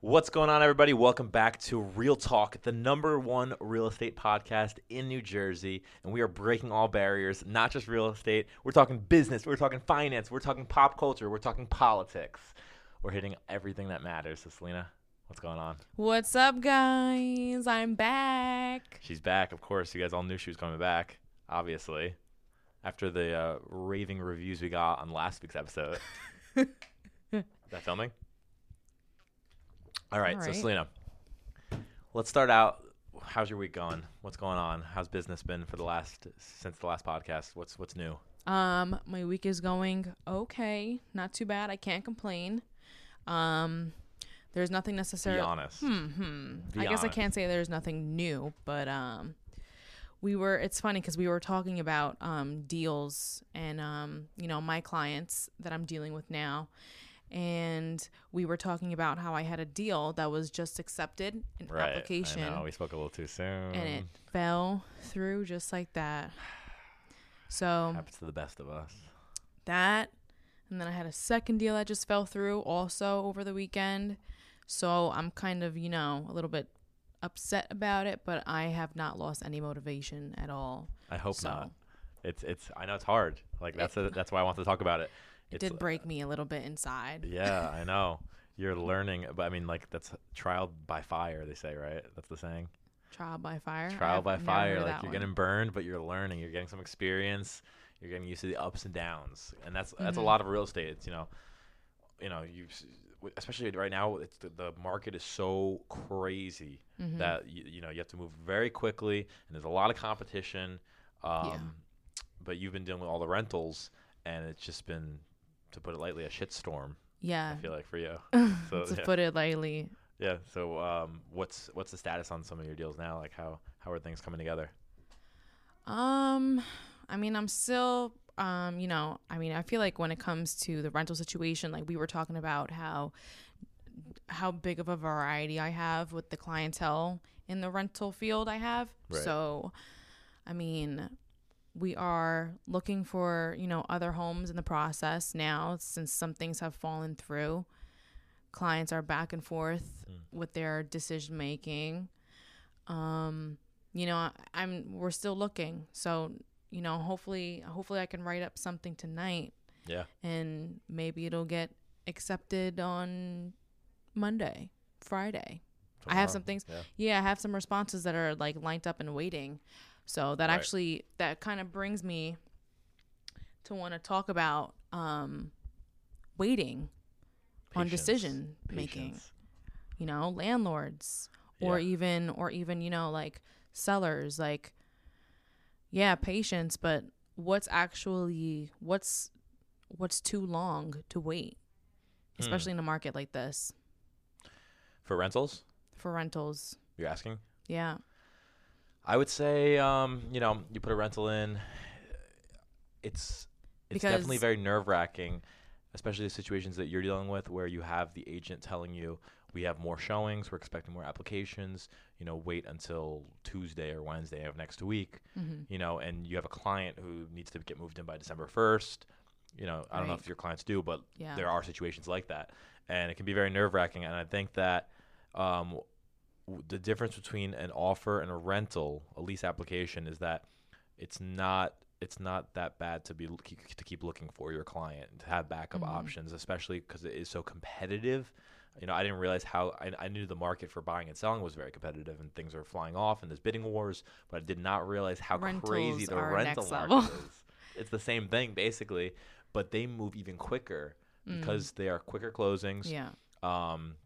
What's going on, everybody? Welcome back to Real Talk, the number one real estate podcast in New Jersey. And we are breaking all barriers, not just real estate. We're talking business, we're talking finance, we're talking pop culture, we're talking politics. We're hitting everything that matters. So, Selena, what's going on? What's up, guys? I'm back. She's back, of course. You guys all knew she was coming back, obviously, after the uh, raving reviews we got on last week's episode. Is that filming? All right, All so. Selena, let's start out. How's your week going? What's going on? How's business been for the last since the last podcast? What's what's new? Um, my week is going okay, not too bad. I can't complain. Um, there's nothing necessary. Be honest. Hmm. hmm. Be I guess I can't say there's nothing new, but um, we were. It's funny because we were talking about um deals and um you know my clients that I'm dealing with now. And we were talking about how I had a deal that was just accepted in Right. application. I know we spoke a little too soon. and it fell through just like that. So happens to the best of us. that, and then I had a second deal that just fell through also over the weekend. So I'm kind of, you know, a little bit upset about it, but I have not lost any motivation at all. I hope So not. It's it's. I know it's hard. Like that's a, that's why I want to talk about it. It did break me a little bit inside. Yeah, I know. You're learning, but I mean, like that's trial by fire. They say, right? That's the saying. Trial by fire. Trial I've by fire. Like you're one. getting burned, but you're learning. You're getting some experience. You're getting used to the ups and downs, and that's that's a Mhm. lot of real estate. It's you know, you know, you especially right now. It's the, the market is so crazy Mhm. that you, you know you have to move very quickly, and there's a lot of competition. Um, Yeah. But you've been dealing with all the rentals, and it's just been, to put it lightly, a shitstorm. yeah. I feel like for you. So, to yeah. put it lightly. Yeah. So, um, what's what's the status on some of your deals now? Like, how how are things coming together? Um, I mean, I'm still, um, you know, I mean, I feel like when it comes to the rental situation, like we were talking about how how big of a variety I have with the clientele in the rental field I have. Right. So, I mean, we are looking for, you know, other homes in the process now since some things have fallen through. Clients are back and forth Mm. with their decision making. Um, you know, I- I'm we're still looking. So, you know, hopefully hopefully I can write up something tonight Yeah. and maybe it'll get accepted on Monday, Friday. I have some things- Yeah. Yeah, I have some responses that are like lined up and waiting. So that Right. actually that kind of brings me to want to talk about um waiting on Patience. decision making. Patience. You know, landlords or Yeah. even or even, you know, like sellers like yeah, patience, but what's actually what's what's too long to wait, Hmm. especially in a market like this For rentals, for rentals. you're asking. Yeah. I would say, um, you know, you put a rental in. It's it's definitely very nerve wracking, especially the situations that you're dealing with, where you have the agent telling you we have more showings, we're expecting more applications. You know, wait until Tuesday or Wednesday of next week. hmm You know, and you have a client who needs to get moved in by December first. You know, I don't know if your clients do, but Yeah. there are situations like that, and it can be very nerve wracking. And I think that um, the difference between an offer and a rental, a lease application, is that it's not it's not that bad to be keep- to keep looking for your client to have backup Mhm. options, especially because it is so competitive. You know, I didn't realize how I, I knew the market for buying and selling was very competitive and things are flying off and there's bidding wars, but I did not realize how crazy the rental market level. is. It's the same thing basically, but they move even quicker Mm. because they are quicker closings. yeah. Um,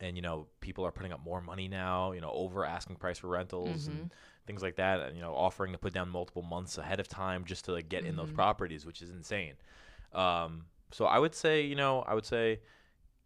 and you know, people are putting up more money now. You know, over asking price for rentals and things like that. And you know, offering to put down multiple months ahead of time just to like get in those Mhm. properties, which is insane. Um, so I would say, you know, I would say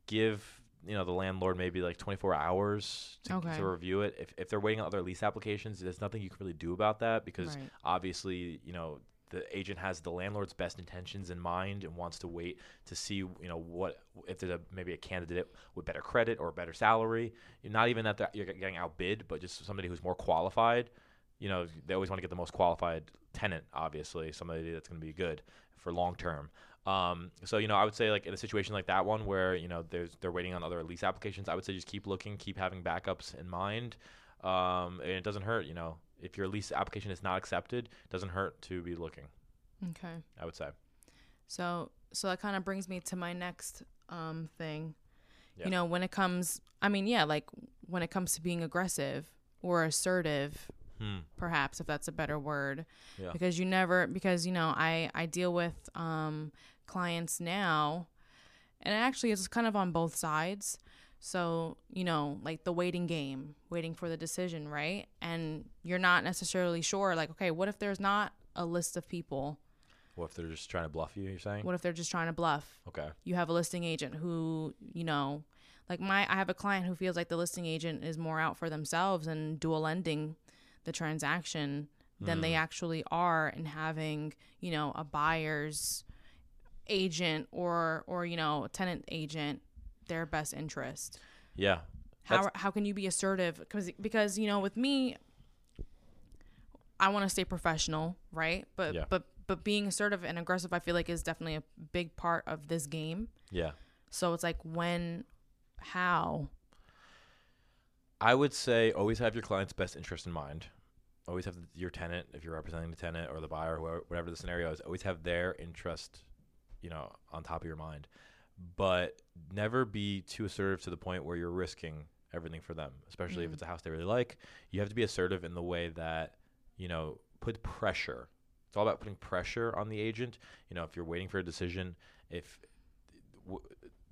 give you know the landlord maybe like 24 hours to, Okay. to review it. If if they're waiting on other lease applications, there's nothing you can really do about that because Right. obviously, you know, the agent has the landlord's best intentions in mind and wants to wait to see, you know, what if there's a maybe a candidate with better credit or a better salary. Not even that you're getting outbid, but just somebody who's more qualified. You know, they always want to get the most qualified tenant, obviously, somebody that's going to be good for long term. Um, so you know, I would say like in a situation like that one where you know there's they're waiting on other lease applications, I would say just keep looking, keep having backups in mind. Um, and it doesn't hurt, you know, if your lease application is not accepted, it doesn't hurt to be looking. Okay. I would say. So so that kind of brings me to my next um thing. Yeah. You know, when it comes I mean, yeah, like when it comes to being aggressive or assertive, Hmm. perhaps if that's a better word. Yeah. Because you never because you know, I I deal with um clients now and actually it's kind of on both sides. So, you know, like the waiting game, waiting for the decision, right? And you're not necessarily sure like, okay, what if there's not a list of people? What if they're just trying to bluff you? You're saying? What if they're just trying to bluff? Okay. you have a listing agent who you know like my i have a client who feels like the listing agent is more out for themselves and dual ending the transaction than they hmm. actually are in having you know a buyer's agent or or you know tenant agent their best interest Yeah. how That's- how can you be assertive because because you know with me I want to stay professional, right? But Yeah. but but being assertive and aggressive I feel like is definitely a big part of this game. Yeah. So it's like when how I would say always have your client's best interest in mind. Always have your tenant, if you're representing the tenant or the buyer, whoever, whatever the scenario is, always have their interest, you know, on top of your mind. But never be too assertive to the point where you're risking everything for them, especially if Mm. it's a house they really like. You have to be assertive in the way that, you know, put pressure. It's all about putting pressure on the agent. You know, if you're waiting for a decision, if w-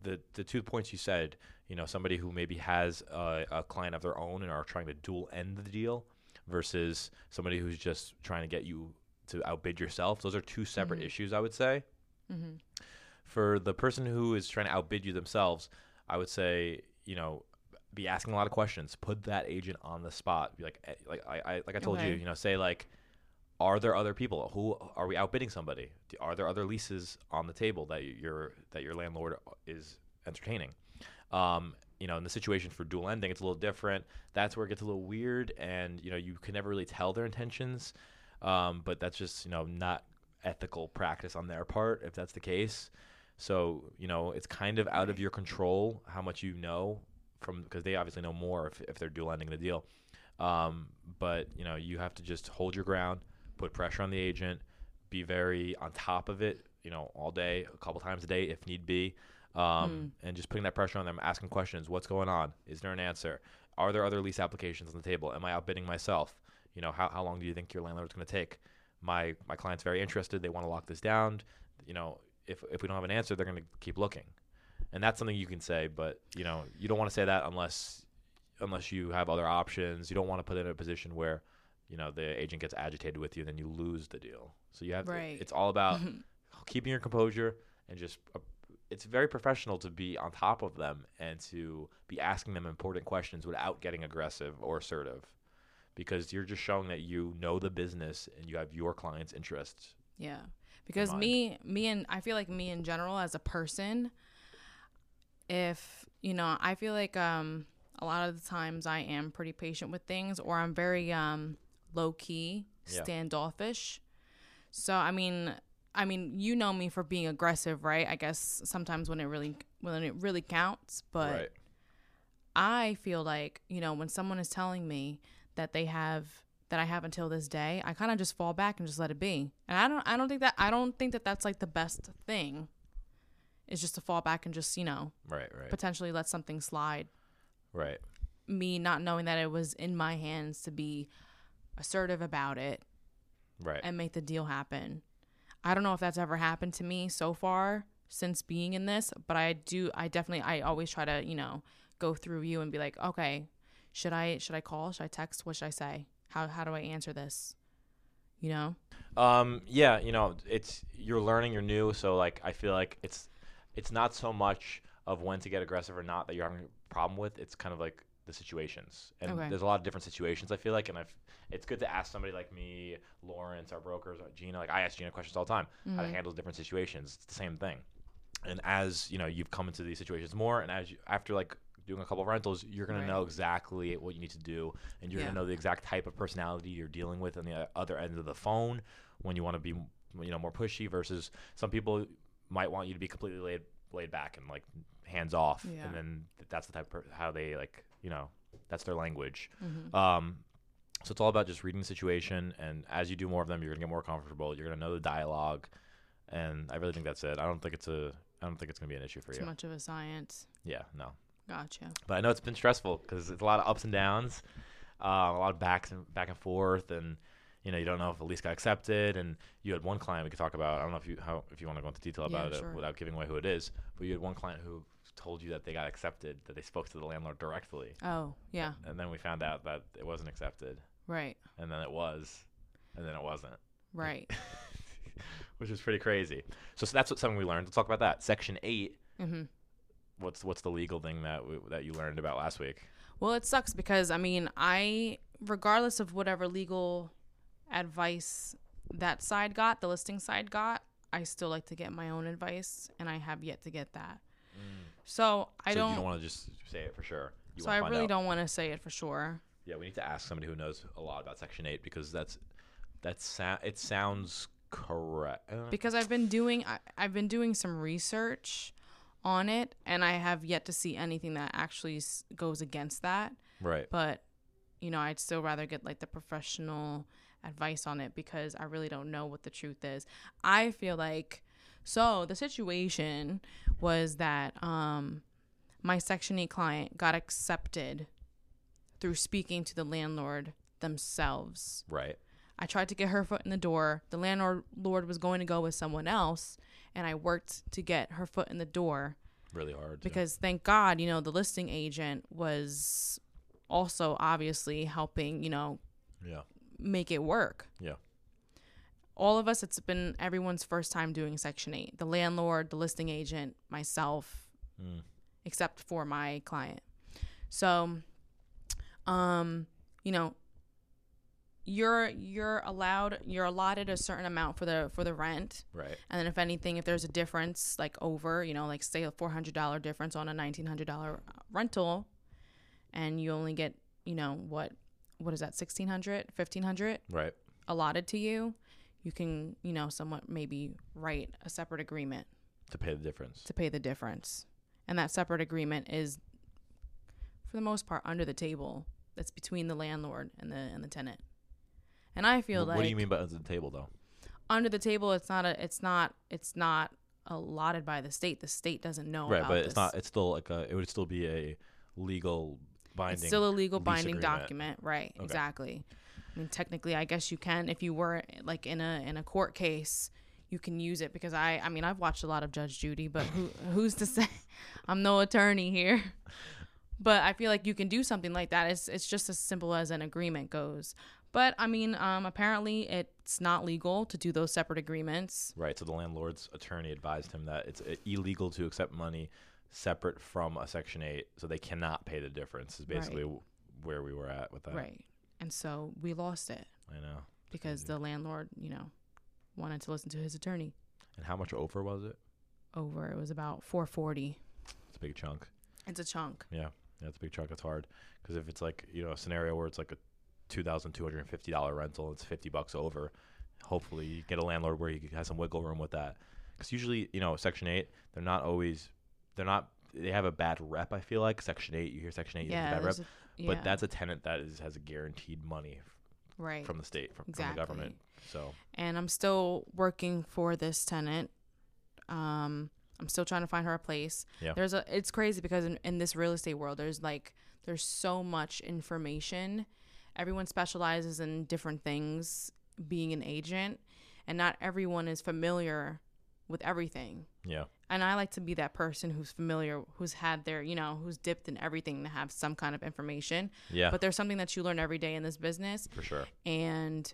the the two points you said, you know, somebody who maybe has a, a client of their own and are trying to dual end the deal versus somebody who's just trying to get you to outbid yourself. Those are two separate Mhm. issues, I would say. mm-hmm. For the person who is trying to outbid you themselves, I would say, you know, be asking a lot of questions. Put that agent on the spot. Be like, eh, like I, I like I told you, Okay. you know, say like, are there other people who are we outbidding somebody? Are there other leases on the table that your that your landlord is entertaining? Um, you know, in the situation for dual ending, it's a little different. That's where it gets a little weird, and you know, you can never really tell their intentions. Um, but that's just you know not ethical practice on their part if that's the case. So you know, it's kind of out of your control how much you know from because they obviously know more if if they're dual ending the deal. Um, but you know, you have to just hold your ground, put pressure on the agent, be very on top of it. You know, all day, a couple times a day if need be, um, and just putting that pressure on them, asking questions. What's going on? Is there an answer? Are there other lease applications on the table? Am I outbidding myself? You know, how, how long do you think your landlord's going to take? My my client's very interested. They want to lock this down. You know, if if we don't have an answer, they're going to keep looking, and that's something you can say. But you know, you don't want to say that unless unless you have other options. You don't want to put it in a position where you know the agent gets agitated with you, and then you lose the deal. So you have to, it's all about keeping your composure and just uh, it's very professional to be on top of them and to be asking them important questions without getting aggressive or assertive because you're just showing that you know the business and you have your client's interests Yeah. Because me me and I feel like me in general as a person if, you know, I feel like um a lot of the times I am pretty patient with things or I'm very um low key, Yeah. standoffish. So I mean I mean, you know me for being aggressive, right? I guess sometimes when it really when it really counts, but right I feel like, you know, when someone is telling me that they have that I have until this day, I kind of just fall back and just let it be. And I don't I don't think that I don't think that that's like the best thing. Is just to fall back and just, you know, right right potentially let something slide. right Me not knowing that it was in my hands to be assertive about it right and make the deal happen. I don't know if that's ever happened to me so far since being in this, but I do I definitely I always try to, you know, go through you and be like, "Okay, should I should I call? Should I text? What should I say? How how do I answer this?" You know? Um, yeah, you know, it's you're learning, you're new, so like I feel like it's it's not so much of when to get aggressive or not that you're having a problem with. It's kind of like the situations, and Okay. there's a lot of different situations. I feel like, and I've it's good to ask somebody like me, Lawrence, our brokers, Gina. Like I ask Gina questions all the time, how to Mhm. handle different situations. It's the same thing. And as you know, you've come into these situations more, and as you after like doing a couple of rentals, you're gonna know exactly what you need to do, and you're Yeah. gonna know the exact type of personality you're dealing with on the other end of the phone when you want to be you know more pushy versus some people might want you to be completely laid laid back and like hands off, Yeah. and then that's the type of per- how they like you know that's their language. Mhm. Um, so it's all about just reading the situation, and as you do more of them, you're gonna get more comfortable. You're gonna know the dialogue, and I really think that's it. I don't think it's a I don't think it's gonna be an issue for Too you. much of a science. Yeah, no. Gotcha. But I know it's been stressful because it's a lot of ups and downs, uh, a lot of backs and back and forth, and you know you don't know if a lease got accepted. And you had one client we could talk about. I don't know if you how if you want to go into detail Yeah, about it without giving away who it is, but you had one client who told you that they got accepted, that they spoke to the landlord directly, Oh, yeah. and then we found out that it wasn't accepted, Right. and then it was, and then it wasn't, Right. which is pretty crazy. So, so that's what something we learned. Let's talk about that. Section eight. hmm What's what's the legal thing that that you learned about last week? Well, it sucks because I mean, I regardless of whatever legal advice that side got, the listing side got, I still like to get my own advice, and I have yet to get that. So I Mm. so don't. you don't want to just say it for sure. You so I really out. don't want to say it for sure. Yeah, we need to ask somebody who knows a lot about Section Eight because that's that's sa- it sounds correct. Because I've been doing I, I've been doing some research on it and I have yet to see anything that actually s- goes against that right. but you know I'd still rather get like the professional advice on it because I really don't know what the truth is. I feel like so the situation was that um my section 8 client got accepted through speaking to the landlord themselves. Right. I tried to get her foot in the door. The landlord lord was going to go with someone else, and I worked to get her foot in the door Really hard. because thank God, you know, the listing agent was also obviously helping, you know, yeah. make it work. Yeah. All of us, it's been everyone's first time doing Section 8. The landlord, the listing agent, myself, Mm. except for my client. So, um, you know, you're you're allowed you're allotted a certain amount for the for the rent Right. and then if anything if there's a difference like over you know like say a $400 difference on a $1900 rental and you only get you know what what is that 1600 1500 Right. allotted to you you can you know somewhat maybe write a separate agreement To pay the difference. to pay the difference. And that separate agreement is for the most part under the table. That's between the landlord and the and the tenant. And I feel Wh- like what do you mean by under the table though? under the table it's not a it's not it's not allotted by the state. The state doesn't know right, about but this. it's not. It's still like a. It would still be a legal binding. It's still a legal binding agreement. document, right? Okay. Exactly. I mean, technically, I guess you can if you were like in a in a court case, you can use it because I I mean I've watched a lot of Judge Judy, but who who's to say? I'm no attorney here, but I feel like you can do something like that. It's it's just as simple as an agreement goes. But I mean, um, apparently it's not legal to do those separate agreements. Right. So the landlord's attorney advised him that it's uh, illegal to accept money separate from a Section Eight, so they cannot pay the difference. Is basically w where we were at with that. Right. And so we lost it I know. because Crazy. the landlord, you know, wanted to listen to his attorney. And how much over was it? Over it was about 440. It's a big chunk. It's a chunk. Yeah, it's a big chunk. It's hard because if it's like you know a scenario where it's like a two thousand two hundred and fifty dollar rental, it's fifty bucks over. Hopefully, you get a landlord where he has some wiggle room with that. Because usually, you know, Section Eight, they're not always, they're not. They have a bad rep. I feel like Section Eight. You hear Section Eight, you Yeah, have a bad rep. a- But that's a tenant that is has a guaranteed money right. from the state, from, from the government. So and I'm still working for this tenant. Um, I'm still trying to find her a place. Yeah. There's a. It's crazy because in, in this real estate world, there's like there's so much information. Everyone specializes in different things. Being an agent, and not everyone is familiar with everything. yeah, And I like to be that person who's familiar, who's had their, you know, who's dipped in everything to have some kind of information. yeah, But there's something that you learn every day in this business for sure. and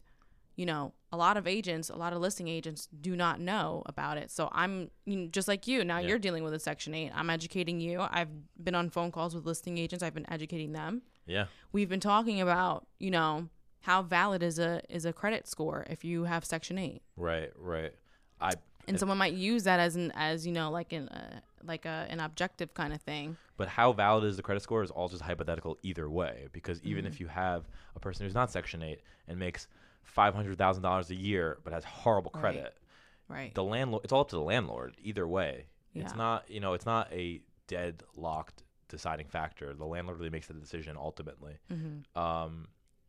you know a lot of agents a lot of listing agents do not know about it so i'm you know, just like you now Yeah. you're dealing with a section 8 i'm educating you i've been on phone calls with listing agents i've been educating them Yeah, we've been talking about you know how valid is a is a credit score if you have section 8 right, right. I and someone might use that as an as you know like an uh, like a an objective kind of thing But how valid is the credit score is all just hypothetical either way. Because even Mm-hmm. if you have a person who's not Section 8 and makes $500,000 a year but has horrible credit, Right. the landlord it's all up to the landlord either way it's not you know it's not a deadlocked deciding factor the landlord really makes the decision ultimately mm-hmm. um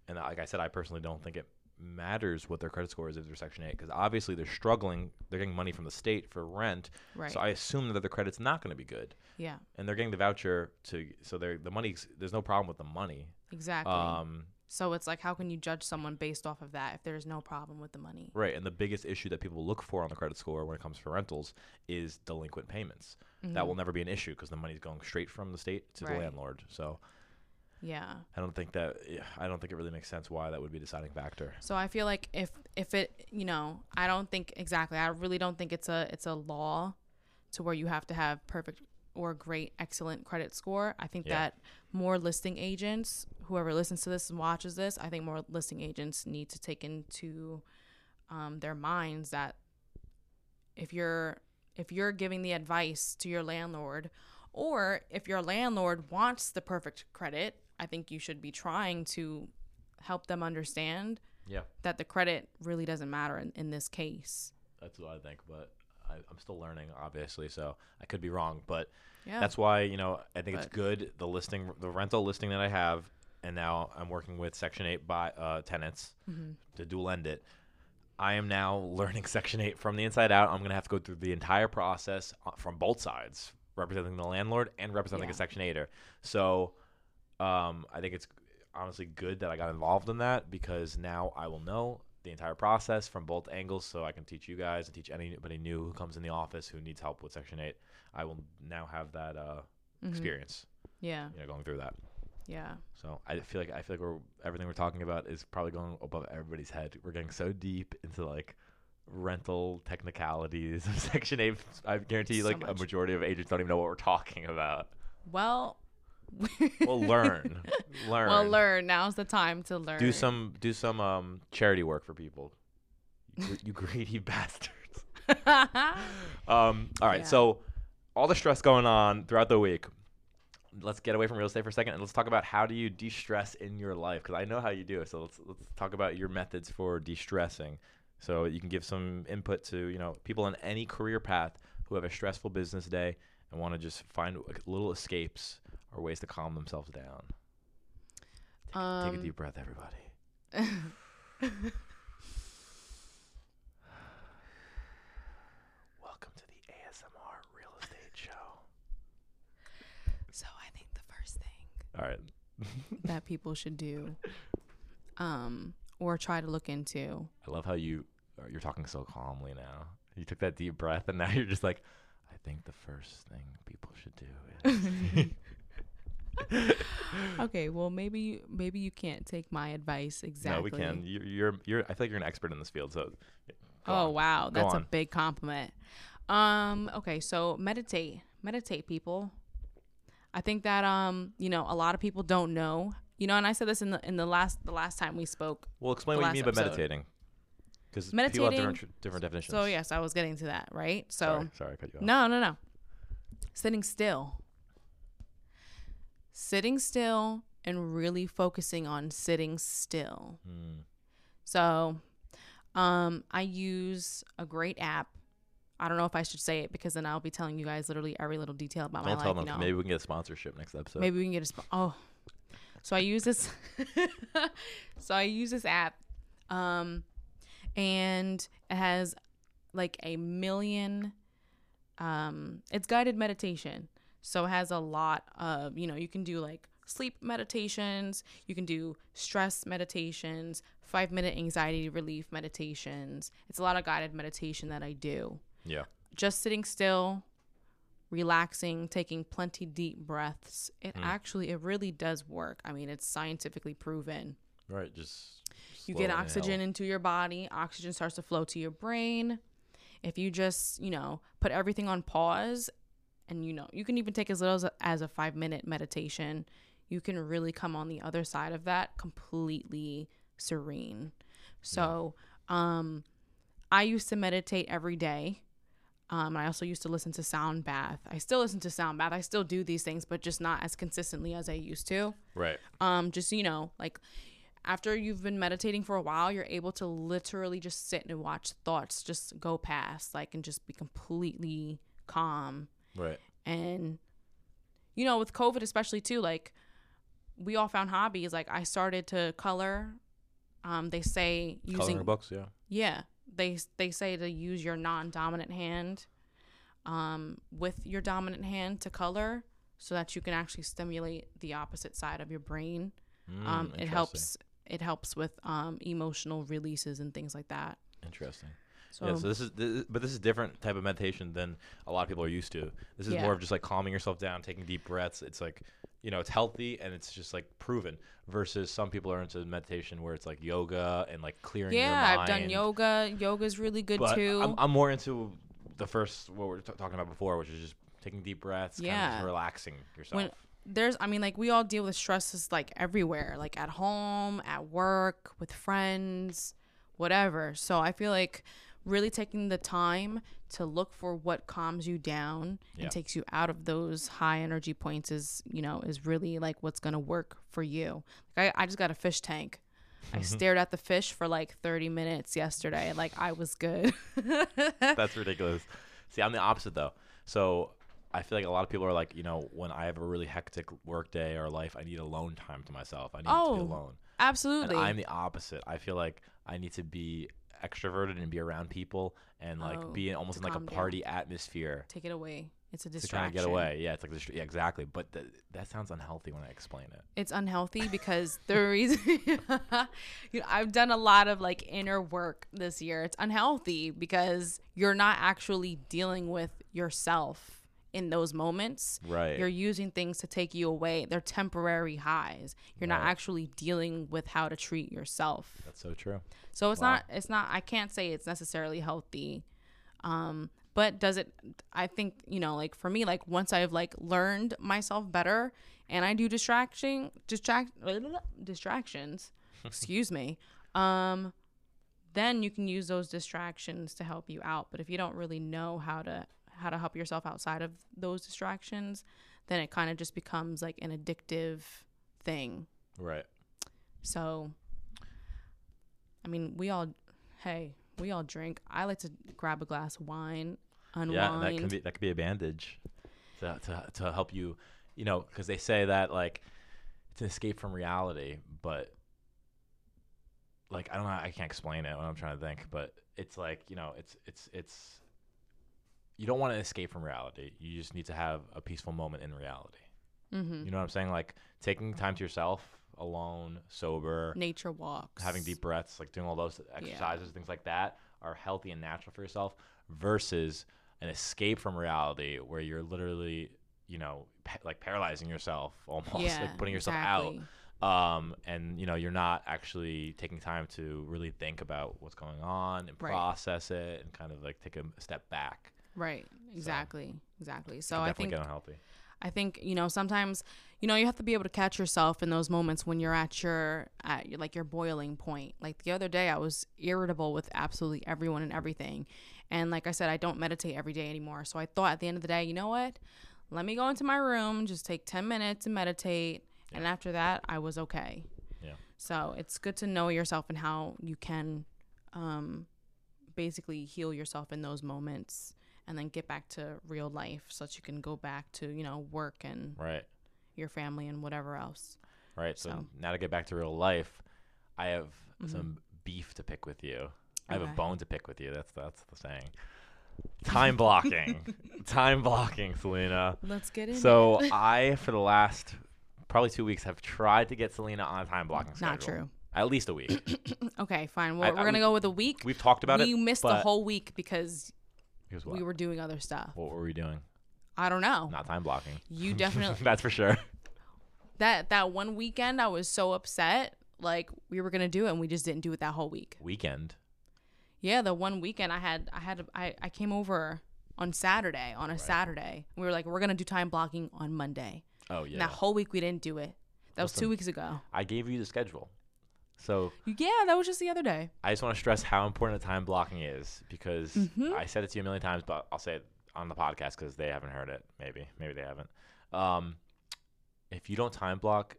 and like i said i personally don't think it matters what their credit score is if they're section 8 because obviously they're struggling they're getting money from the state for rent Right. so i assume that their credit's not going to be good yeah. and they're getting the voucher to so they're the money there's no problem with the money Exactly. um so it's like, how can you judge someone based off of that if there's no problem with the money? Right, and the biggest issue that people look for on the credit score when it comes to rentals is delinquent payments. That Mhm. will never be an issue because the money's going straight from the state to Right. the landlord. So Yeah. I don't think that I don't think it really makes sense why that would be a deciding factor. So I feel like if if it, you know, I don't think exactly. I really don't think it's a it's a law to where you have to have perfect or great excellent credit score. I think Yeah. that more listing agents, whoever listens to this and watches this, I think more listing agents need to take into um, their minds that if you're if you're giving the advice to your landlord or if your landlord wants the perfect credit, I think you should be trying to help them understand Yeah, that the credit really doesn't matter in, in this case. that's what I think, but I, I'm still learning, obviously, so I could be wrong. But Yeah. that's why you know I think it's good the listing, the rental listing that I have, and now I'm working with Section Eight by uh, tenants Mm-hmm. to dual end it. I am now learning Section 8 from the inside out. I'm going to have to go through the entire process uh, from both sides, representing the landlord and representing Yeah. a Section 8er. So um, I think it's honestly good that I got involved in that because now I will know the entire process from both angles so I can teach you guys and teach anybody new who comes in the office who needs help with Section 8. I will now have that uh, Mhm. experience, Yeah. you know, going through that. Yeah. So I feel like I feel like we're everything we're talking about is probably going above everybody's head. We're getting so deep into like rental technicalities of Section Eight. I guarantee you, So like a majority of agents don't even know what we're talking about. Well, Well, learn, learn, Well, learn. Now's the time to learn. do some do some um charity work for people. You, you greedy bastards. Um. All right. Yeah. So all the stress going on throughout the week. Let's get away from real estate for a second and let's talk about how do you de-stress in your life because I know how you do it. So let's let's talk about your methods for de-stressing. So you can give some input to you know people on any career path who have a stressful business day and want to just find little escapes or ways to calm themselves down. Take, a- take a Um, deep breath, everybody. Welcome to the ASMR Real Estate Show. so I think the first thing All right. that people should do, um, or try to look into. I love how you uh, you're talking so calmly now. You took that deep breath and now you're just like, I think the first thing people should do is. Okay, well maybe you, maybe you can't take my advice exactly. No, we can. You're, you're you're. I feel like you're an expert in this field. So. Oh on. wow, Go that's a big compliment. Um, okay, so meditate, meditate, people. I think that um, you know, a lot of people don't know. You know, and I said this in the in the last the last time we spoke. Well, explain what you mean by episode. meditating. Because people have different different definitions. So yes, I was getting to that, right? So sorry, sorry, I cut you off. No, no, no. Sitting still. Sitting still and really focusing on sitting still. Hmm. So, um, I use a great app. I don't know if I should say it because then I'll be telling you guys literally every little detail about Don't my life. them. You know, Maybe we can get a sponsorship next episode. maybe we can get a sp- oh. So I use this. so I use this app, um, and it has like a million. Um, it's guided meditation, so it has a lot of you know you can do like sleep meditations, you can do stress meditations, five minute anxiety relief meditations. It's a lot of guided meditation that I do Yeah. just sitting still, relaxing, taking plenty deep breaths. It Hmm. actually it really does work. I mean, it's scientifically proven. Right. Just. You get oxygen into your body, oxygen starts to flow to your brain. If you just, you know, put everything on pause and you know, you can even take as little as a, as a 5-minute meditation, you can really come on the other side of that completely serene. So, um I used to meditate every day. Um, I also used to listen to sound bath. I still listen to sound bath. I still do these things, but just not as consistently as I used to. Right. Um, just you know, like after you've been meditating for a while, you're able to literally just sit and watch thoughts just go past, like, and just be completely calm. Right. And, you know, with COVID, especially too, like, we all found hobbies. Like, I started to color. Um, they say using Coloring books, yeah. yeah, they they say to use your non-dominant hand um, with your dominant hand to color, so that you can actually stimulate the opposite side of your brain. Mm, um, it helps. It helps with um, emotional releases and things like that. Interesting. So, yeah, so this is, this, but this is different type of meditation than a lot of people are used to. This is Yeah. more of just like calming yourself down, taking deep breaths. It's like, you know, it's healthy and it's just like proven. Versus some people are into meditation where it's like yoga and like clearing your mind. yeah. I've done yoga. Yoga's really good but too. I'm, I'm more into the first what we are t- talking about before, which is just taking deep breaths, kind of Yeah. relaxing yourself. when there's i mean like we all deal with stresses like everywhere like at home at work with friends whatever so i feel like really taking the time to look for what calms you down Yeah. and takes you out of those high energy points is you know is really like what's gonna work for you like i, I just got a fish tank i mm-hmm. stared at the fish for like 30 minutes yesterday like i was good That's ridiculous. See, I'm the opposite though. So I feel like a lot of people are like, you know, when I have a really hectic work day or life, I need alone time to myself. I need to Oh, be alone. absolutely And I'm the opposite. I feel like I need to be extroverted and be around people and like Oh, be in, almost in like a calm down. party atmosphere take it away it's a to distraction kind of get away. Yeah, it's like this, yeah, exactly. But th- that sounds unhealthy when I explain it. it's unhealthy because the reason you know, I've done a lot of like inner work this year. It's unhealthy because you're not actually dealing with yourself in those moments. Right. You're using things to take you away. They're temporary highs. You're not actually dealing with how to treat yourself. That's so true. So it's Wow. not it's not I can't say it's necessarily healthy. Um but does it I think, you know, like for me like once I've like learned myself better and I do distraction distract distractions, excuse me. Um then you can use those distractions to help you out. But if you don't really know how to how to help yourself outside of those distractions, then it kind of just becomes like an addictive thing. Right. So, I mean, we all, hey, we all drink. I like to grab a glass of wine, unwind. Yeah, that can be that could be a bandage to to to help you, you know, because they say that like it's an escape from reality, but like I don't know, I can't explain it when I'm trying to think, but it's like you know, it's it's it's you don't want to escape from reality. You just need to have a peaceful moment in reality. mm-hmm. You know what I'm saying? Like taking time to yourself, alone, sober, Nature walks. having deep breaths, like doing all those exercises, things like that, are healthy and natural for yourself versus an escape from reality where you're literally, you know, pa- like paralyzing yourself almost, Yeah, like putting yourself exactly. out. Um, and you know, you're not actually taking time to really think about what's going on and Right. process it and kind of like take a step back. Right. Exactly. Exactly. So I think unhealthy. I think you know sometimes you know you have to be able to catch yourself in those moments when you're at your at your, like your boiling point. Like the other day, I was irritable with absolutely everyone and everything, and like I said, I don't meditate every day anymore. So I thought at the end of the day, you know what? Let me go into my room, just take ten minutes and meditate, and after that, I was okay. Yeah. So it's good to know yourself and how you can, um, basically heal yourself in those moments and then get back to real life so that you can go back to you know work and Right. your family and whatever else Right. So, So- Mm-hmm. now to get back to real life, I have some beef to pick with you. I have a bone to pick with you. That's that's the saying. Time blocking. Time blocking, Selena. let's get in So I, for the last probably two weeks, have tried to get Selena on time blocking schedule. not true At least a week. okay fine I- we're, I- we're gonna we- go with a week We've talked about we it. You missed the whole week because Here's what. we were doing other stuff what were we doing? i don't know Not time blocking. you definitely That's for sure. that that one weekend i was so upset like we were gonna do it and we just didn't do it that whole week Weekend. yeah the one weekend i had i had i, I came over on saturday on a saturday we were like we're gonna do time blocking on monday Oh And yeah. that whole week we didn't do it that was two weeks ago I gave you the schedule. So yeah that was just the other day I just want to stress how important the time blocking is because Mhm. I said it to you a million times, but I'll say it on the podcast because they haven't heard it. Maybe, maybe they haven't. Um, if you don't time block,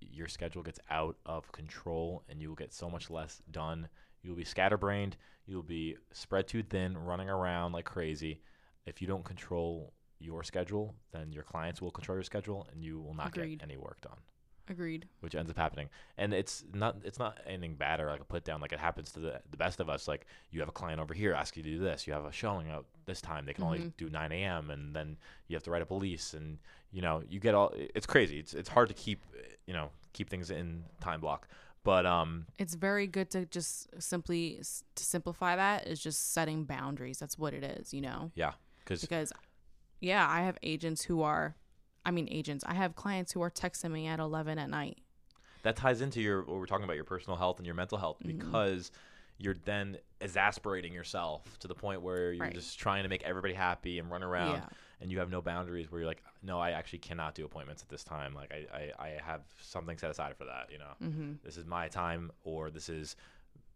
your schedule gets out of control and you will get so much less done. You'll be scatterbrained. You'll be spread too thin, running around like crazy. If you don't control your schedule, then your clients will control your schedule and you will not Agreed. get any work done Agreed. which ends up happening. And it's not it's not anything bad or like a put down. Like it happens to the the best of us. Like you have a client over here ask you to do this. You have a showing out this time. They can only Mhm. do 9 a.m. and then you have to write up a lease and you know you get all. It's crazy. It's it's hard to keep you know keep things in time block. But um It's very good to just simply to simplify that is just setting boundaries. That's what it is, you know. yeah, because Because yeah, I have agents who are I mean agents. I have clients who are texting me at 11 at night. that ties into your what we're talking about your personal health and your mental health Mhm. because you're then exasperating yourself to the point where you're Right. just trying to make everybody happy and run around Yeah. and you have no boundaries where you're like no i actually cannot do appointments at this time like i i, I have something set aside for that you know Mhm. this is my time or this is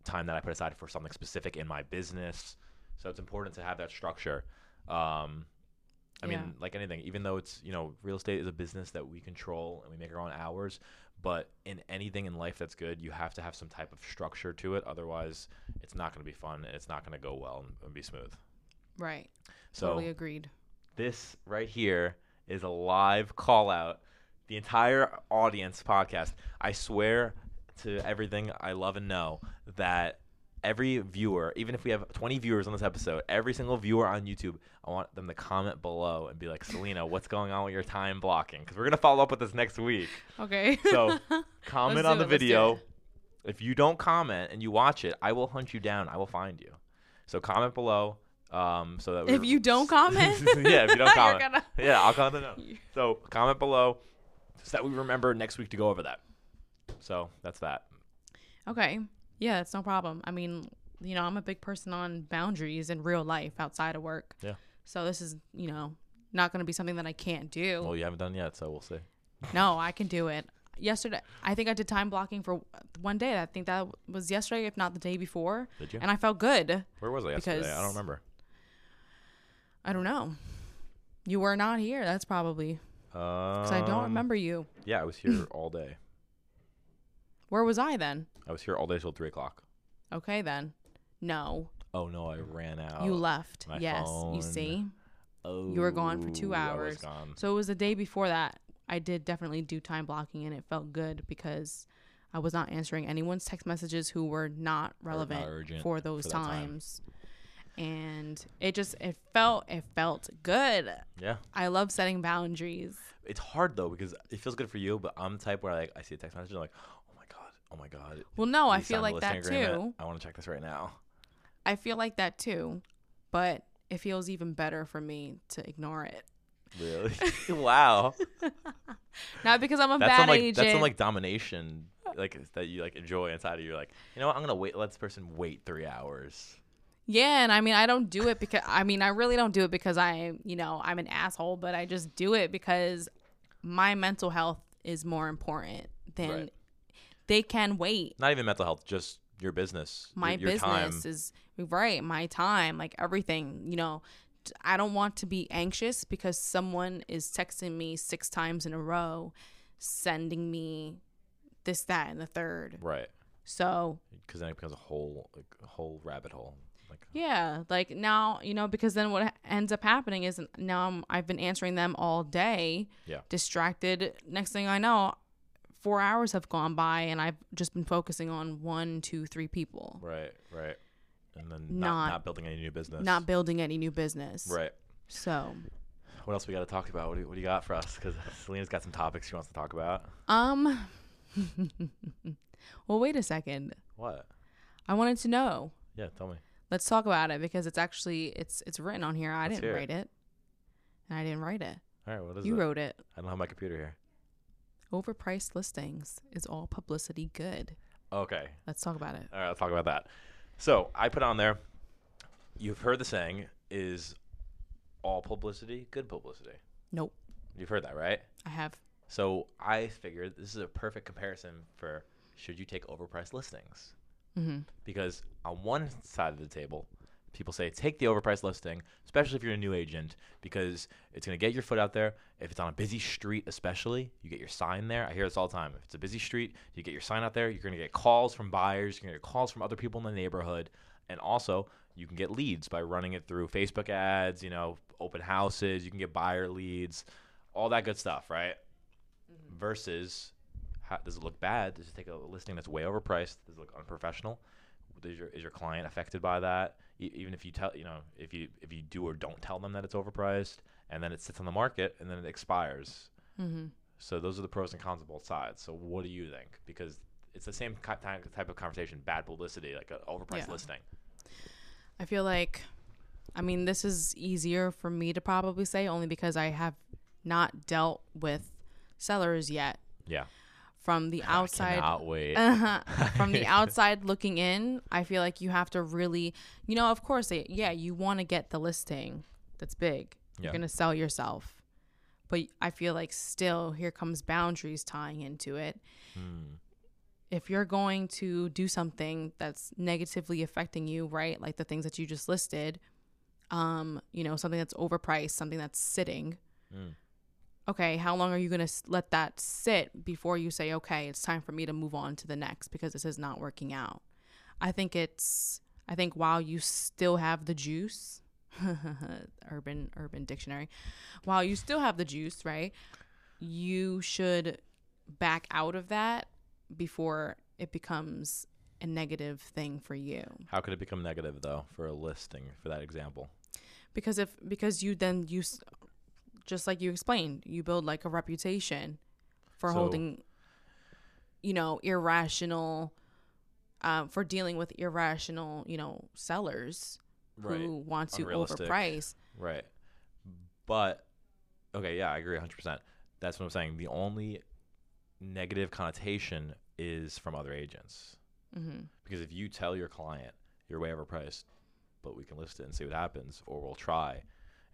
time that i put aside for something specific in my business so it's important to have that structure um I Yeah. mean, like anything, even though it's, you know, real estate is a business that we control and we make our own hours, but in anything in life that's good, you have to have some type of structure to it. Otherwise, it's not going to be fun and it's not going to go well and, and be smooth. Right. So, totally agreed. this right here is a live call out. The entire audience podcast. I swear to everything I love and know that every viewer, even if we have 20 viewers on this episode, every single viewer on YouTube, I want them to comment below and be like, Selena, what's going on with your time blocking? Because we're going to follow up with this next week. Okay. So comment on the it, video. If you don't comment and you watch it, I will hunt you down. I will find you. So comment below. Um, so that if you don't comment, yeah, if you don't comment, gonna- yeah, I'll comment. So comment below so that we remember next week to go over that. So that's that. Okay. Yeah, it's no problem. I mean, you know, I'm a big person on boundaries in real life outside of work. Yeah. So this is, you know, not going to be something that I can't do. Well, you haven't done yet, so we'll see. No, I can do it. Yesterday, I think I did time blocking for one day. I think that was yesterday, if not the day before, Did you? and I felt good. Where was I yesterday? I don't remember. I don't know. You were not here. That's probably because I don't Um, remember you. Yeah, I was here all day. Where was I then? I was here all day till three o'clock. Okay, then. No, Oh no, I ran out. you left. my Yes, phone. you see. Oh, you were gone for two oh, was hours. So it was the day before that. I did definitely do time blocking, and it felt good because I was not answering anyone's text messages who were not relevant urgent for those for that time. times. And it just it felt it felt good. Yeah, I love setting boundaries. it's hard though because it feels good for you, but I'm the type where like I see a text message, I'm like, oh my god. Well, no, I feel like that too. I want to check this right now. I feel like that too, but it feels even better for me to ignore it. Really? wow. Not because I'm a That's bad some like agent. that's some like domination, like that you like enjoy inside of you. Like, you know what? I'm gonna wait. Let this person wait three hours. Yeah, and I mean, I don't do it because I mean, I really don't do it because I'm you know, I'm an asshole, but I just do it because my mental health is more important than Right. They can wait. Not even mental health, just your business. My your, your business time. is right, my time, like everything, you know. I don't want to be anxious because someone is texting me six times in a row, sending me this, that, and the third. right, So because then it becomes a whole like, a whole rabbit hole. Like, uh, Yeah, like now, you know, because then what ends up happening is now I'm, I've been answering them all day, Yeah. distracted. Next thing I know, four hours have gone by and I've just been focusing on one, two, three people, right, right, and then Not- not not building any new business. not building any new business. right. So, What else we got to talk about? What do, you, what do you got for us? Because Selena's got some topics she wants to talk about. um, well, wait a second. What? I wanted to know. Yeah, tell me. Let's talk about it because it's actually it's it's written on here. I Let's didn't hear it. write it, and I didn't write it. All right, what is You it? wrote it. I don't have my computer here. Overpriced listings is all publicity good. Okay. Let's talk about it. All right, let's talk about that. So I put on there. You've heard the saying: "Is all publicity good publicity?" Nope, You've heard that, right? I have. So I figured this is a perfect comparison for should you take overpriced listings? Mm-hmm. Because on one side of the table, people say take the overpriced listing, especially if you're a new agent, because it's going to get your foot out there. If it's on a busy street, especially, you get your sign there. I hear this all the time. If it's a busy street, you get your sign out there. You're going to get calls from buyers. You're going to get calls from other people in the neighborhood, and also you can get leads by running it through Facebook ads. You know, open houses. You can get buyer leads, all that good stuff, right? Mm-hmm. Versus, how, does it look bad? Does it take a listing that's way overpriced? Does it look unprofessional? Is your is your client affected by that? E- even if you tell you know if you if you do or don't tell them that it's overpriced, and then it sits on the market and then it expires. Mm-hmm. So those are the pros and cons of both sides. So what do you think? Because it's the same type of conversation, bad publicity, like an overpriced Yeah. listing. I feel like, I mean, this is easier for me to probably say only because I have not dealt with sellers yet. Yeah. From the outside, I cannot wait. uh from the outside looking in, I feel like you have to really, you know, of course, eh, yeah, you want to get the listing that's big. Yeah. You're gonna sell yourself, but I feel like still here comes boundaries tying into it. Hmm. If you're going to do something that's negatively affecting you, right, like the things that you just listed, um, you know, something that's overpriced, something that's sitting. Mm. Okay, how long are you going to let that sit before you say, okay, it's time for me to move on to the next because this is not working out? I think it's, I think while you still have the juice, urban, urban dictionary, while you still have the juice, right, you should back out of that before it becomes a negative thing for you. How could it become negative though for a listing for that example? because if because you then use just like you explained you build like a reputation for So- holding you know irrational um, for dealing with irrational you know sellers who want to overprice Right. But okay, yeah, I agree 100%. That's what I'm saying. The only negative connotation is from other agents. hmm Because if you tell your client you're way overpriced, but we can list it and see what happens, or we'll try,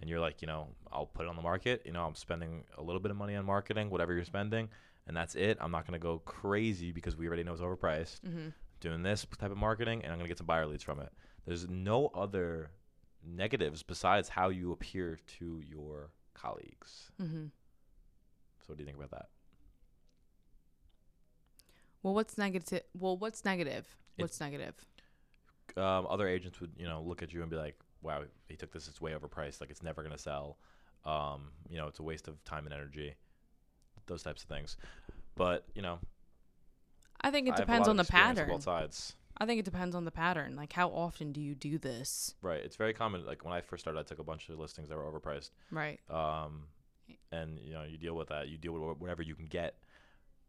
and you're like, you know, I'll put it on the market, you know, I'm spending a little bit of money on marketing, whatever you're spending, and that's it. I'm not going to go crazy because we already know it's overpriced. hmm Doing this type of marketing, and I'm going to get some buyer leads from it. There's no other negatives besides how you appear to your colleagues. hmm So, what do you think about that? well what's negative well what's negative what's negative um, other agents would you know look at you and be like, "Wow, he took this; it's way overpriced. Like it's never gonna sell. Um, you know, it's a waste of time and energy. Those types of things." But you know, i think it I depends on the pattern Both sides, i think it depends on the pattern like how often do you do this right? It's very common. Like when I first started, I took a bunch of listings that were overpriced. right Um, and you know, you deal with that. You deal with whatever you can get.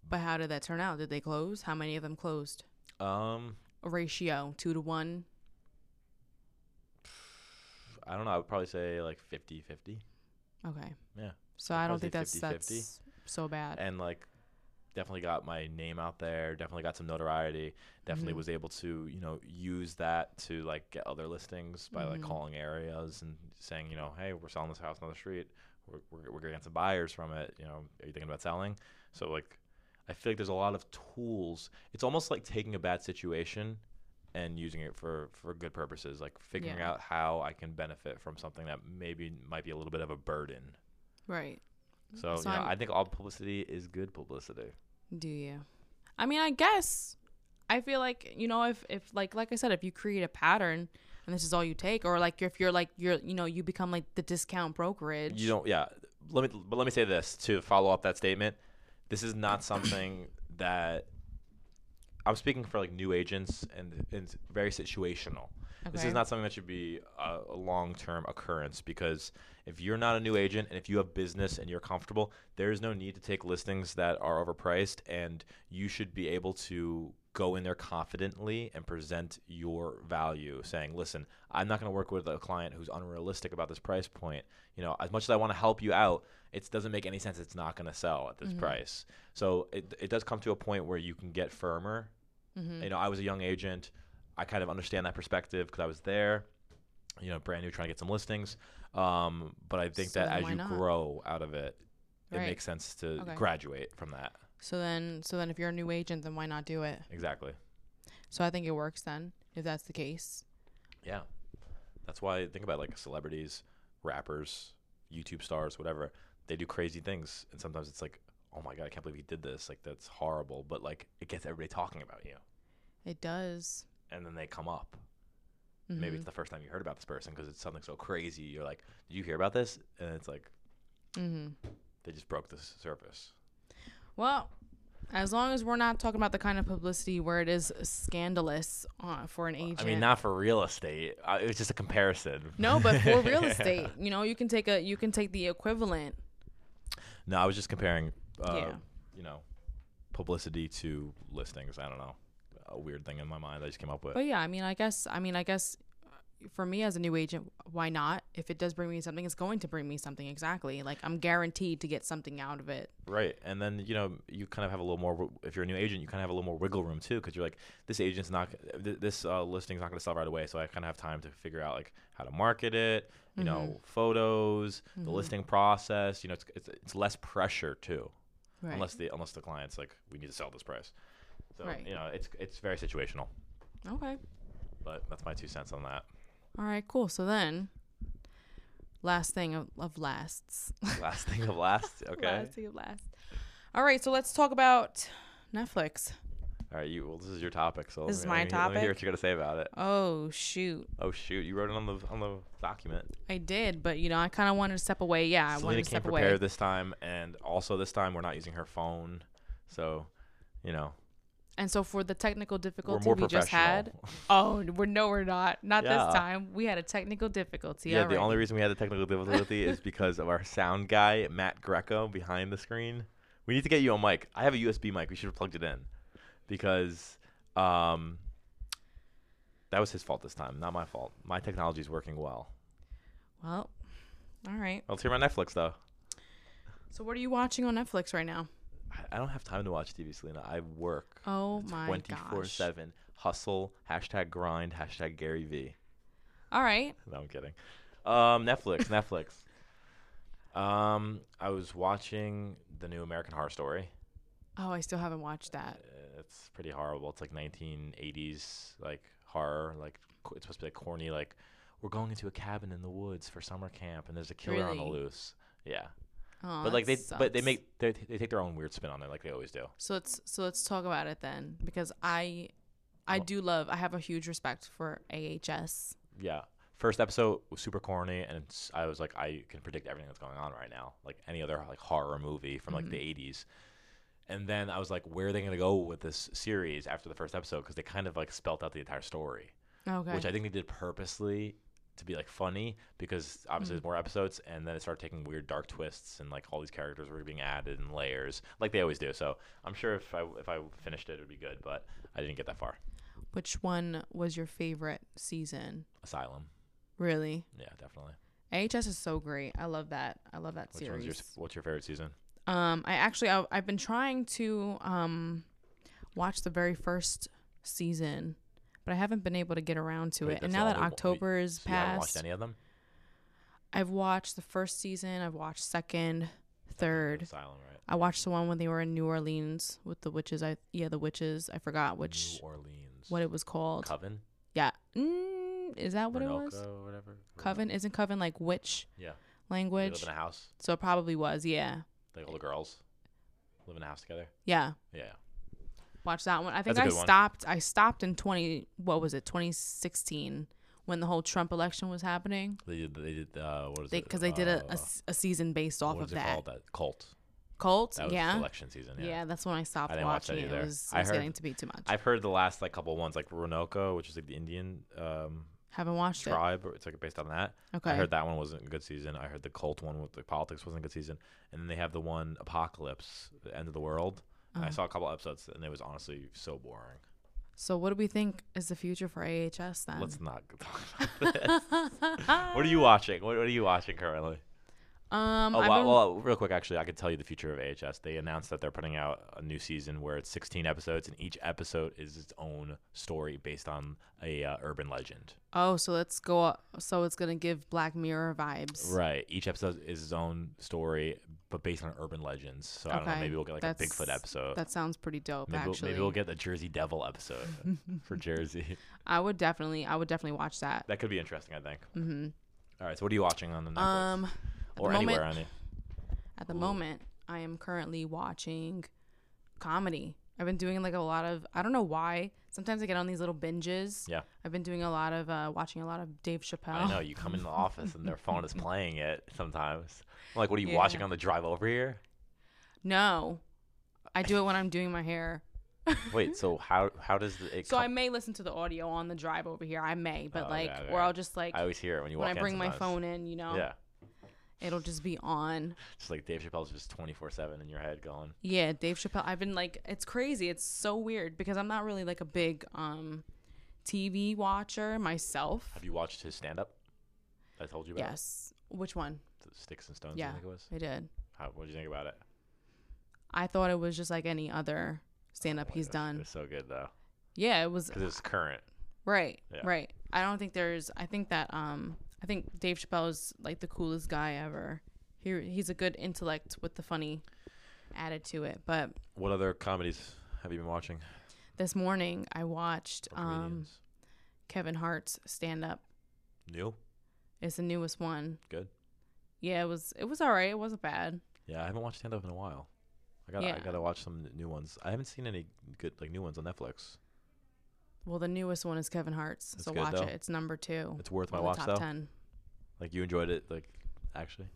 but how did that turn out did they close how many of them closed Um, a ratio two to one I don't know. I would probably say like 50-50. okay Yeah. so i don't think that's 50-50. that's so bad and like definitely got my name out there definitely got some notoriety definitely Mhm. was able to you know use that to like get other listings by like Mhm. calling areas and saying you know hey we're selling this house on the street we're, we're, we're getting some buyers from it you know are you thinking about selling so like i feel like there's a lot of tools it's almost like taking a bad situation and using it for for good purposes like figuring Yeah. out how i can benefit from something that maybe might be a little bit of a burden right so, So you know, I think all publicity is good publicity. do you i mean i guess i feel like you know if if like like i said if you create a pattern and this is all you take or like if you're like you're you know you become like the discount brokerage You don't, yeah. Let me, but let me say this to follow up that statement. This is not something that I'm speaking for like new agents and, and it's very situational. This is not something that should be a, a long term occurrence because if you're not a new agent and if you have business and you're comfortable, there is no need to take listings that are overpriced and you should be able to go in there confidently and present your value saying, listen, I'm not going to work with a client who's unrealistic about this price point. You know, as much as I want to help you out, it doesn't make any sense. It's not going to sell at this Mhm. price. So it, it does come to a point where you can get firmer Mhm. you know, I was a young agent. I kind of understand that perspective because I was there, you know, brand new, trying to get some listings. Um, but I think So that as you not? grow out of it, it makes sense to Okay. graduate from that. so then so then if you're a new agent then why not do it Exactly. so i think it works then if that's the case Yeah. That's why I think about like celebrities, rappers, YouTube stars, whatever. They do crazy things, and sometimes it's like, oh my god, I can't believe he did this. Like that's horrible, but like it gets everybody talking about you, It does. and then they come up. Maybe Mhm. it's the first time you heard about this person because it's something so crazy. You're like, did you hear about this? And it's like Mhm. they just broke the surface. Well, as long as we're not talking about the kind of publicity where it is scandalous uh, for an agent. I mean, not for real estate. Uh, it was just a comparison. no, but for real estate, you know, you can take a you can take the equivalent. No, I was just comparing, uh, Yeah. you know, publicity to listings. I don't know, a weird thing in my mind I just came up with. But yeah, I mean, I guess I mean, I guess uh, for me as a new agent, why not? If it does bring me something, it's going to bring me something exactly. Like I'm guaranteed to get something out of it. Right, and then you know you kind of have a little more. If you're a new agent, you kind of have a little more wiggle room too, because you're like, this agent's not, th- this uh, listing's not going to sell right away, so I kind of have time to figure out like how to market it, you know, photos, the listing process. You know, it's, it's it's less pressure too, Right. unless the unless the client's like, we need to sell this price. So Right. you know, it's it's very situational. okay. But that's my two cents on that. All right. Cool. So then, last thing of, of lasts. Last thing of last, okay. last thing of last. All right. So let's talk about Netflix. All right, you. Well, this is your topic, so This is let my topic. Let me hear what you're gonna say about it. Oh shoot, Oh shoot, you wrote it on the on the document. I did, but you know, I kind of wanted to step away. Yeah, I Selena wanted to step prepared away. this time, and also this time we're not using her phone, so you know And so for the technical difficulty we just had, oh, we're no, we're not. Not Yeah. this time. We had a technical difficulty. yeah, the only reason we had the technical difficulty is because of our sound guy Matt Greco behind the screen. We need to get you a mic. I have a USB mic. We should have plugged it in because um, that was his fault this time, not my fault. My technology is working well. Well, all right. Let's hear my Netflix though. So what are you watching on Netflix right now? I- I don't have time to watch TV, Selena. I work Oh my twenty four seven. Hustle. Hashtag grind. Hashtag Gary V. All right. No, I'm kidding. Um, Netflix. Netflix. Um, I was watching the new American Horror Story. Oh, I still haven't watched that. It's pretty horrible. It's like 1980s like horror. Like co- it's supposed to be like corny. Like we're going into a cabin in the woods for summer camp, and there's a killer on the Really? loose. Yeah, Oh, but like they, that but they sucks. make they, they take their own weird spin on it, like they always do. So let's so let's talk about it then, because I, I do love. I have a huge respect for AHS. Yeah. First episode was super corny, and it's, I was like, I can predict everything that's going on right now, like any other like horror movie from like mm-hmm. the '80s. And then I was like, where are they gonna go with this series after the first episode? Because they kind of like spelt out the entire story, Okay. which I think they did purposely to be like funny because obviously there's mm. more episodes, and then it started taking weird dark twists, and like all these characters were being added in layers, like they always do. So I'm sure if I if I finished it, it would be good, but I didn't get that far. Which one was your favorite season? Asylum, Really? yeah, definitely. AHS is so great. I love that. I love that Which series. your what's your favorite season? Um, I actually I, I've been trying to um watch the very first season, but I haven't been able to get around to Wait, it. And now that October is So you haven't watched any of them? I've watched the first season. I've watched second, third. Asylum, right? I watched the one when they were in New Orleans with the witches. I yeah, the witches. I forgot which New Orleans. what it was called. Coven? yeah, mm, is that what it was? Or whatever. Coven isn't Coven like witch Yeah. Language? live in a house. So it probably was. Yeah, Like all the girls live in a house together. yeah. Yeah. Watch that one. I think That's a I good one. stopped. I stopped in twenty. What was it? Twenty sixteen when the whole Trump election was happening. They did. They did. Uh, what is it? because they did a, a Uh, s- a season based off what of is it that. called? That cult. Cult. That was yeah. election season. yeah. Yeah. that's when I stopped I didn't watch that watching it. either. It was, it I was heard- getting to be too much. I've heard the last like couple ones like Roanoke, which is like the Indian um, Haven't watched it. tribe. Or it's like based on that. Okay. I heard that one wasn't a good season. I heard the cult one with the politics wasn't a good season, and then they have the one Apocalypse, the end of the world. Uh-huh. I saw a couple episodes, and it was honestly so boring. So what do we think is the future for AHS then? Let's not talk about this. what are you watching? What, what are you watching currently? Um, Oh, well, been- well, real quick, actually, I could tell you the future of AHS. They announced that they're putting out a new season where it's 16 episodes, and each episode is its own story based on a uh, urban legend. oh, so let's go. So it's gonna give Black Mirror vibes. Right. Each episode is its own story, but based on urban legends. So I don't know. Maybe we'll get like a Bigfoot episode. That sounds pretty dope. Maybe we'll, actually, maybe we'll get the Jersey Devil episode for Jersey. I would definitely, I would definitely watch that. That could be interesting. I think. hmm All right. So what are you watching on the Netflix Um, or the anywhere moment- on it? at the Ooh. moment, I am currently watching comedy. I've been doing like a lot of I don't know why. Sometimes I get on these little binges. Yeah. I've been doing a lot of uh, watching a lot of Dave Chappelle. I know you come in the office and their phone is playing it sometimes. I'm like, what are you Yeah. watching on the drive over here? No, I do it when I'm doing my hair. Wait, so how how does the, it So I may listen to the audio on the drive over here. I may, but Oh, like, yeah, or yeah. I'll just like I always hear it when you when I in bring my phone in, you know, Yeah, it'll just be on. just like Dave Chappelle's just 24 seven in your head going. Yeah, Dave Chappelle. I've been like, it's crazy. It's so weird because I'm not really like a big um TV watcher myself. Have you watched his stand up? I told you about. Yes. Which one? The Sticks and Stones. Yeah. I think it was. I did. How, what did you think about it? I thought it was just like any other stand up Oh he's done. It was so good though, Yeah, it was because it's current. right. Yeah. Right. I don't think there's I think that um I think Dave Chappelle is like the coolest guy ever. He he's a good intellect with the funny added to it. But What other comedies have you been watching? this morning I watched Or um comedians? Kevin Hart's stand up. New. It's the newest one. Good. Yeah, it was it was all right. It wasn't bad. Yeah, I haven't watched stand up in a while. I got to I Yeah. gotta watch some new ones. I haven't seen any good like new ones on Netflix. Well, the newest one is Kevin Hart's, That's so good, watch though. it. It's number two. It's worth my on the watch top though. ten. Like you enjoyed it, like actually.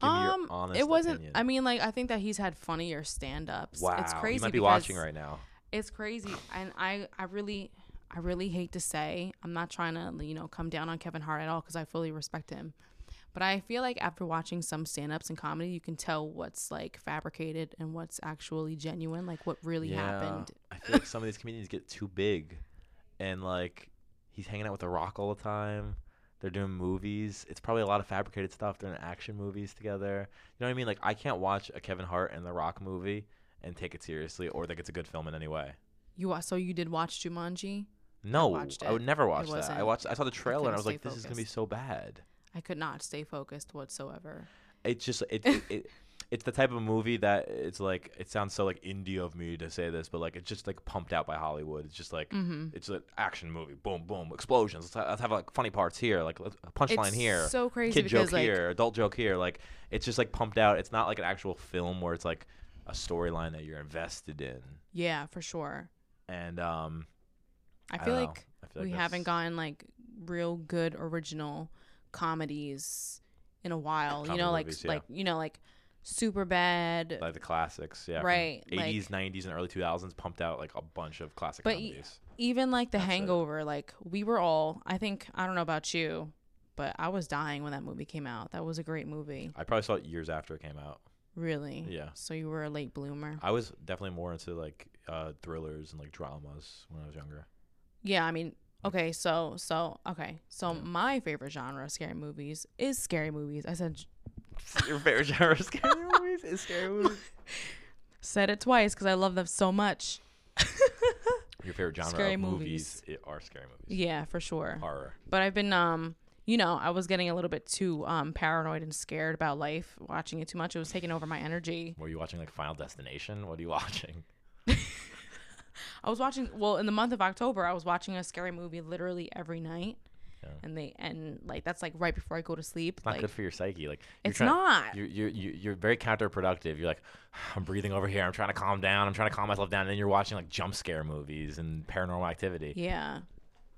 Give me um, your honest it wasn't. opinion. I mean, like I think that he's had funnier stand-ups. wow, it's crazy. you might be because watching right now. It's crazy, and I, I really, I really hate to say, I'm not trying to, you know, come down on Kevin Hart at all because I fully respect him. But I feel like after watching some stand-ups and comedy, you can tell what's like fabricated and what's actually genuine, like what really happened. I feel like some of these comedians get too big, and like he's hanging out with The Rock all the time. They're doing movies. It's probably a lot of fabricated stuff. They're in action movies together. You know what I mean? Like I can't watch a Kevin Hart and The Rock movie and take it seriously, or think it's a good film in any way. You so you did watch Jumanji? No, watched I would never watch that. I watched. I saw the trailer and I was like, "This is gonna be so bad." I could not stay focused whatsoever. It's just it, it, it it's the type of movie that it's like it sounds so like indie of me to say this, but like it's just like pumped out by Hollywood. It's just like Mm-hmm. it's an action movie. Boom, boom, explosions. Let's, ha- let's have like funny parts here, like a punchline here, so crazy kid joke like here, adult joke here. Like it's just like pumped out. It's not like an actual film where it's like a storyline that you're invested in. yeah, for sure. And um, I feel like I feel we like haven't gotten like real good original comedies in a while. you Comedy know, like movies, yeah. like you know, like Superbad. like the classics, yeah, Right, like- 80s, 90s, and early 2000s pumped out like a bunch of classic But comedies. even like The That's it. Hangover. Like we were all. I think I don't know about you, but I was dying when that movie came out. That was a great movie. I probably saw it years after it came out. Really. Yeah. So you were a late bloomer. I was definitely more into like uh, thrillers and like dramas when I was younger. Yeah, I mean, okay, so so okay, so my favorite genre of scary movies is scary movies. I said Your favorite genre of scary movies is scary movies. said it twice because I love them so much. Your favorite genre Scary of movies, movies. i- are scary movies. Yeah, for sure. Horror. But I've been um you know, I was getting a little bit too um paranoid and scared about life watching it too much. It was taking over my energy. Were you watching like Final Destination? What are you watching? I was watching well, in the month of October, I was watching a scary movie literally every night. Yeah. And they and like that's like right before I go to sleep. It's not like good for your psyche. Like it's trying- not. You're, you're you're you're very counterproductive. You're like, I'm breathing over here. I'm trying to calm down. I'm trying to calm myself down. And then you're watching like jump scare movies and paranormal activity. Yeah.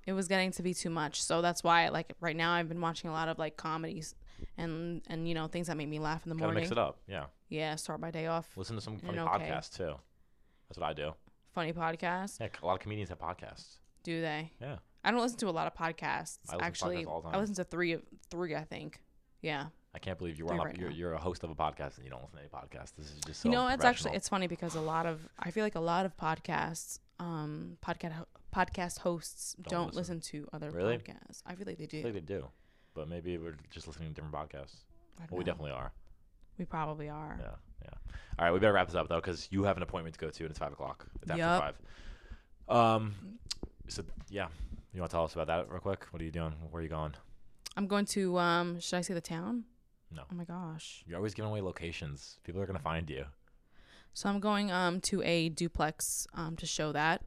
It was getting to be too much. So that's why like right now I've been watching a lot of like comedies and and you know things that make me laugh in the Gotta morning. mix it up. Yeah. Yeah, start my day off. Listen to some funny okay. podcasts too. That's what I do. Funny podcast. Yeah, a lot of comedians have podcasts. Do they? Yeah. I don't listen to a lot of podcasts. I listen to Actually, podcasts all the I listen to three of three, I think. Yeah. I can't believe you Three run up. right you're, you're a host of a podcast and you don't listen to any podcasts. This is just so you know, it's actually it's funny because a lot of I feel like a lot of podcasts, um, podcast podcast hosts Don't don't, listen. listen. to other Really? podcasts. I feel like they I do. think they do, but maybe we're just listening to different podcasts. I don't Well, we definitely are. We probably are. Yeah, yeah. All right, we better wrap this up though, because you have an appointment to go to, and it's five o'clock. It's after five. Um, so yeah, you want to tell us about that real quick? What are you doing? Where are you going? I'm going to um should I say the town? No. Oh my gosh. You're always giving away locations. People are gonna find you. So I'm going um to a duplex um to show that.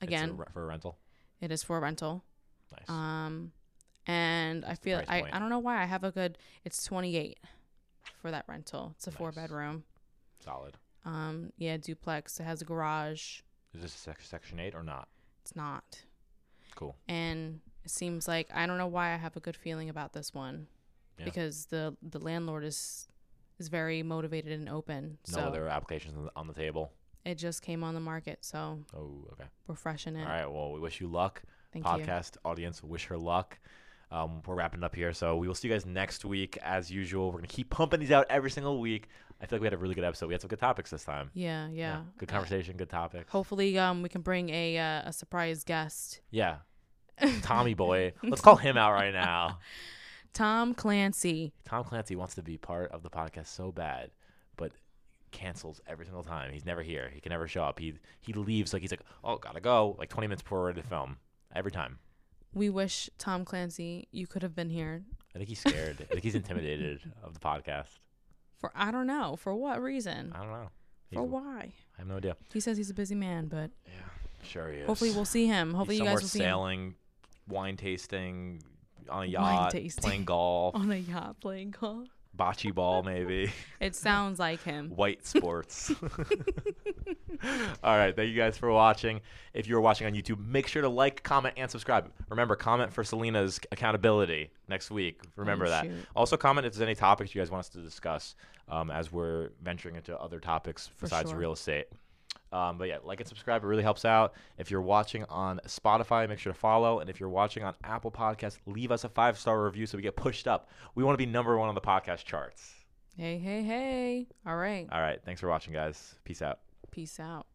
A Again, re- for a rental. it is for a rental. Nice. Um, and I feel I, point? I don't know why I have a good. It's 28 for that rental. It's a four bedroom. Solid. Um, yeah, duplex. It has a garage. Is this sec- section eight or not? It's not. Cool. And it seems like I don't know why I have a good feeling about this one Yeah. because the the landlord is is very motivated and open. No so other applications on the, on the table. it just came on the market, so Oh, okay. we're fresh in it. All right. Well, we wish you luck. Thank you. Podcast audience, wish her luck. Um, we're wrapping up here, so we will see you guys next week as usual. We're gonna keep pumping these out every single week. I feel like we had a really good episode. We had some good topics this time. Yeah, yeah. Good Uh, conversation. Good topics. hopefully, um, we can bring a uh, a surprise guest. Yeah. Tommy boy. Let's call him out right now. Tom Clancy. Tom Clancy wants to be part of the podcast so bad, but cancels every single time. He's never here. He can never show up. He he leaves like he's like, oh, gotta go. Like 20 minutes before we're ready to film. Every time. We wish Tom Clancy you could have been here. I think he's scared. I think he's intimidated of the podcast. For I don't know for what reason. I don't know. For why? I have no idea. He says he's a busy man, but Yeah, sure he is. hopefully we'll see him. Hopefully He's you guys will see him sailing, wine tasting, on a yacht, playing golf, on a yacht playing golf. bocce ball maybe, It sounds like him. white sports. All right, thank you guys for watching. If you're watching on YouTube, make sure to like, comment, and subscribe. Remember, comment for Selena's accountability next week. Remember Oh, that. shoot. Also, comment if there's any topics you guys want us to discuss um, as we're venturing into other topics besides sure. real estate. Um, but yeah, like and subscribe. It really helps out. If you're watching on Spotify, make sure to follow. And if you're watching on Apple Podcasts, leave us a five star review so we get pushed up. We want to be number one on the podcast charts. Hey, hey, hey. All right. All right. Thanks for watching, guys. Peace out. Peace out.